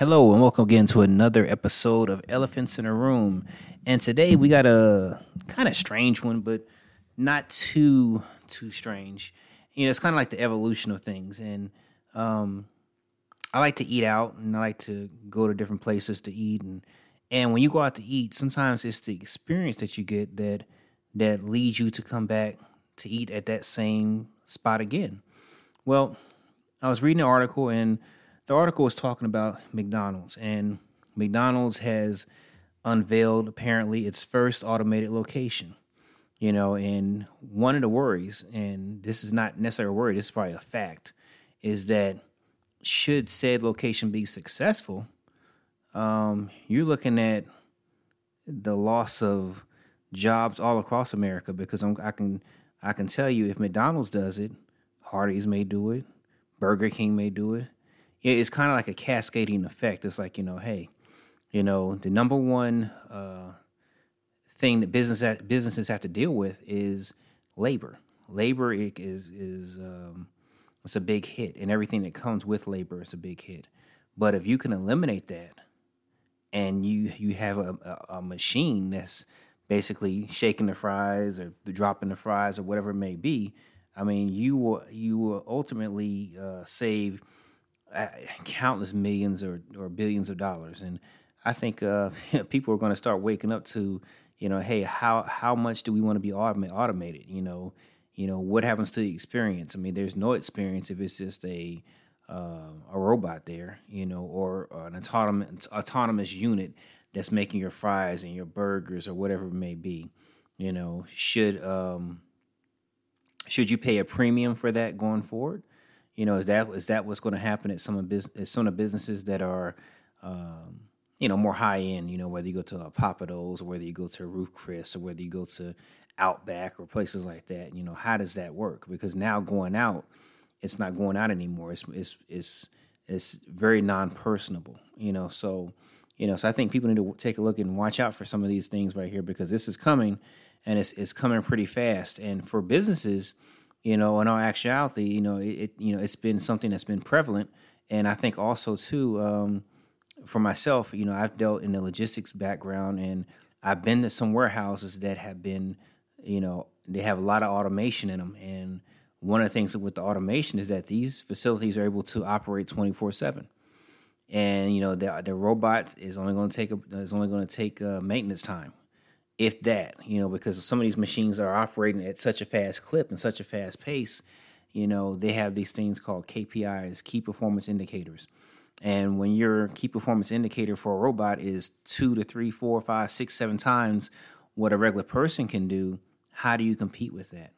Hello, and welcome again to another episode of Elephants in a Room. And today we got a kind of strange one, but not too too strange. You know, it's kind of like the evolution of things. And um, I like to eat out, and I like to go to different places to eat. And and when you go out to eat, sometimes it's the experience that you get that that leads you to come back to eat at that same spot again. Well, I was reading an article and the article was talking about McDonald's, and McDonald's has unveiled apparently its first automated location. You know, and one of the worries, and this is not necessarily a worry, this is probably a fact, is that should said location be successful, um, you're looking at the loss of jobs all across America because I'm, I can I can tell you if McDonald's does it, Hardee's may do it, Burger King may do it, it's kind of like a cascading effect. It's like you know, hey, you know, the number one uh, thing that business businesses have to deal with is labor. Labor is is um, it's a big hit, and everything that comes with labor is a big hit. But if you can eliminate that, and you you have a, a, a machine that's basically shaking the fries or dropping the fries or whatever it may be, I mean, you will you will ultimately uh, save countless millions or, or billions of dollars. And I think uh, people are going to start waking up to, you know, hey, how how much do we want to be automated? You know, you know what happens to the experience? I mean, there's no experience if it's just a uh, a robot there, you know, or, or an autonomous autonomous unit that's making your fries and your burgers or whatever it may be. You know, should um, should you pay a premium for that going forward? You know, is that is that what's going to happen at some of business some of the businesses that are, um, you know, more high end? You know, whether you go to a Pappadeaux or whether you go to Ruth Chris or whether you go to Outback or places like that. You know, how does that work? Because now going out, it's not going out anymore. It's it's it's it's very non personable. You know, so you know, so I think people need to take a look and watch out for some of these things right here because this is coming, and it's it's coming pretty fast. And for businesses you know, in all actuality, you know, it, it, you know it's been something that's been prevalent, and I think also too, um, for myself, you know, I've dealt in the logistics background, and I've been to some warehouses that have been, you know, they have a lot of automation in them, and one of the things with the automation is that these facilities are able to operate twenty four seven, and you know, the the robot is only going to take a, is only going to take uh, maintenance time if that, you know, because some of these machines are operating at such a fast clip and such a fast pace, you know, they have these things called KPIs, key performance indicators. And when your key performance indicator for a robot is two to three, four, five, six, seven times what a regular person can do, how do you compete with that?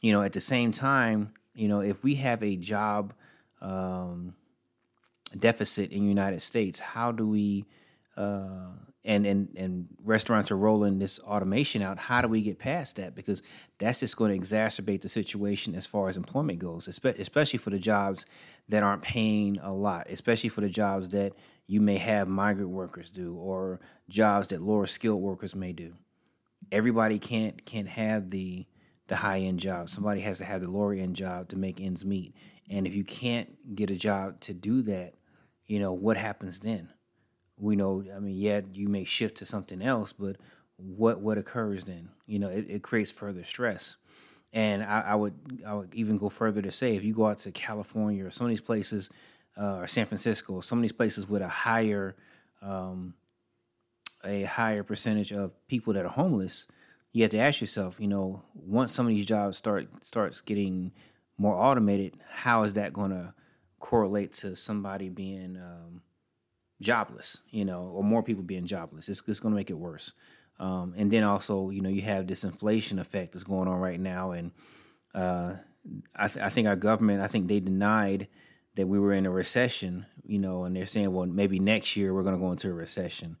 You know, at the same time, you know, if we have a job um, deficit in the United States, how do we uh, and and and restaurants are rolling this automation out how do we get past that? Because that's just going to exacerbate the situation as far as employment goes especially for the jobs that aren't paying a lot especially for the jobs that you may have migrant workers do or jobs that lower skilled workers may do. Everybody can't can't have the the high end job. Somebody has to have the lower end job to make ends meet. And if you can't get a job to do that you know what happens then we know i mean yeah you may shift to something else but what what occurs then? You know it, it creates further stress. And I, I, would i would even go further to say if you go out to california or some of these places uh, or san francisco some of these places with a higher um, a higher percentage of people that are homeless you have to ask yourself you know once some of these jobs start starts getting more automated how is that going to correlate to somebody being um, jobless, you know, or more people being jobless. It's, it's going to make it worse. Um, and then also, you know, you have this inflation effect that's going on right now. And uh, I, th- I think our government, I think they denied that we were in a recession, you know, and they're saying, well, maybe next year we're going to go into a recession.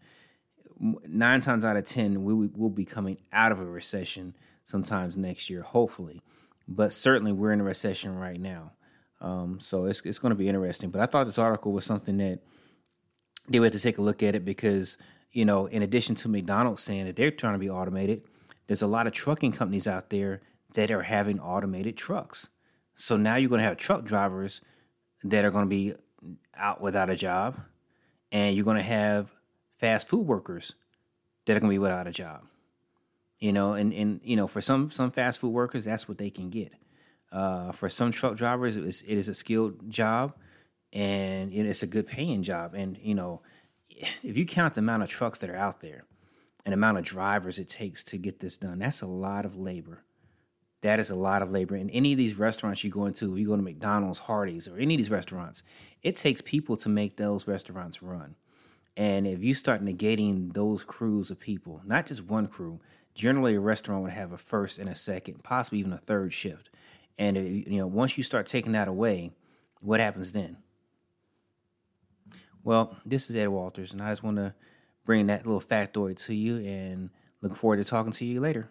Nine times out of 10, we will be coming out of a recession sometimes next year, hopefully. But certainly we're in a recession right now. Um, so it's, it's going to be interesting. But I thought this article was something that they would have to take a look at it because you know, in addition to McDonald's saying that they're trying to be automated, there's a lot of trucking companies out there that are having automated trucks. So now you're going to have truck drivers that are going to be out without a job, and you're going to have fast food workers that are going to be without a job. You know, and, and you know, for some some fast food workers, that's what they can get. Uh, for some truck drivers, it is, it is a skilled job, and it's a good paying job. And you know, if you count the amount of trucks that are out there, and the amount of drivers it takes to get this done, that's a lot of labor. That is a lot of labor. In any of these restaurants you go into, if you go to McDonald's, Hardee's, or any of these restaurants, it takes people to make those restaurants run. And if you start negating those crews of people, not just one crew, generally a restaurant would have a first and a second, possibly even a third shift. And uh, you know, once you start taking that away, what happens then? Well, this is Ed Walters, and I just want to bring that little factoid to you and look forward to talking to you later.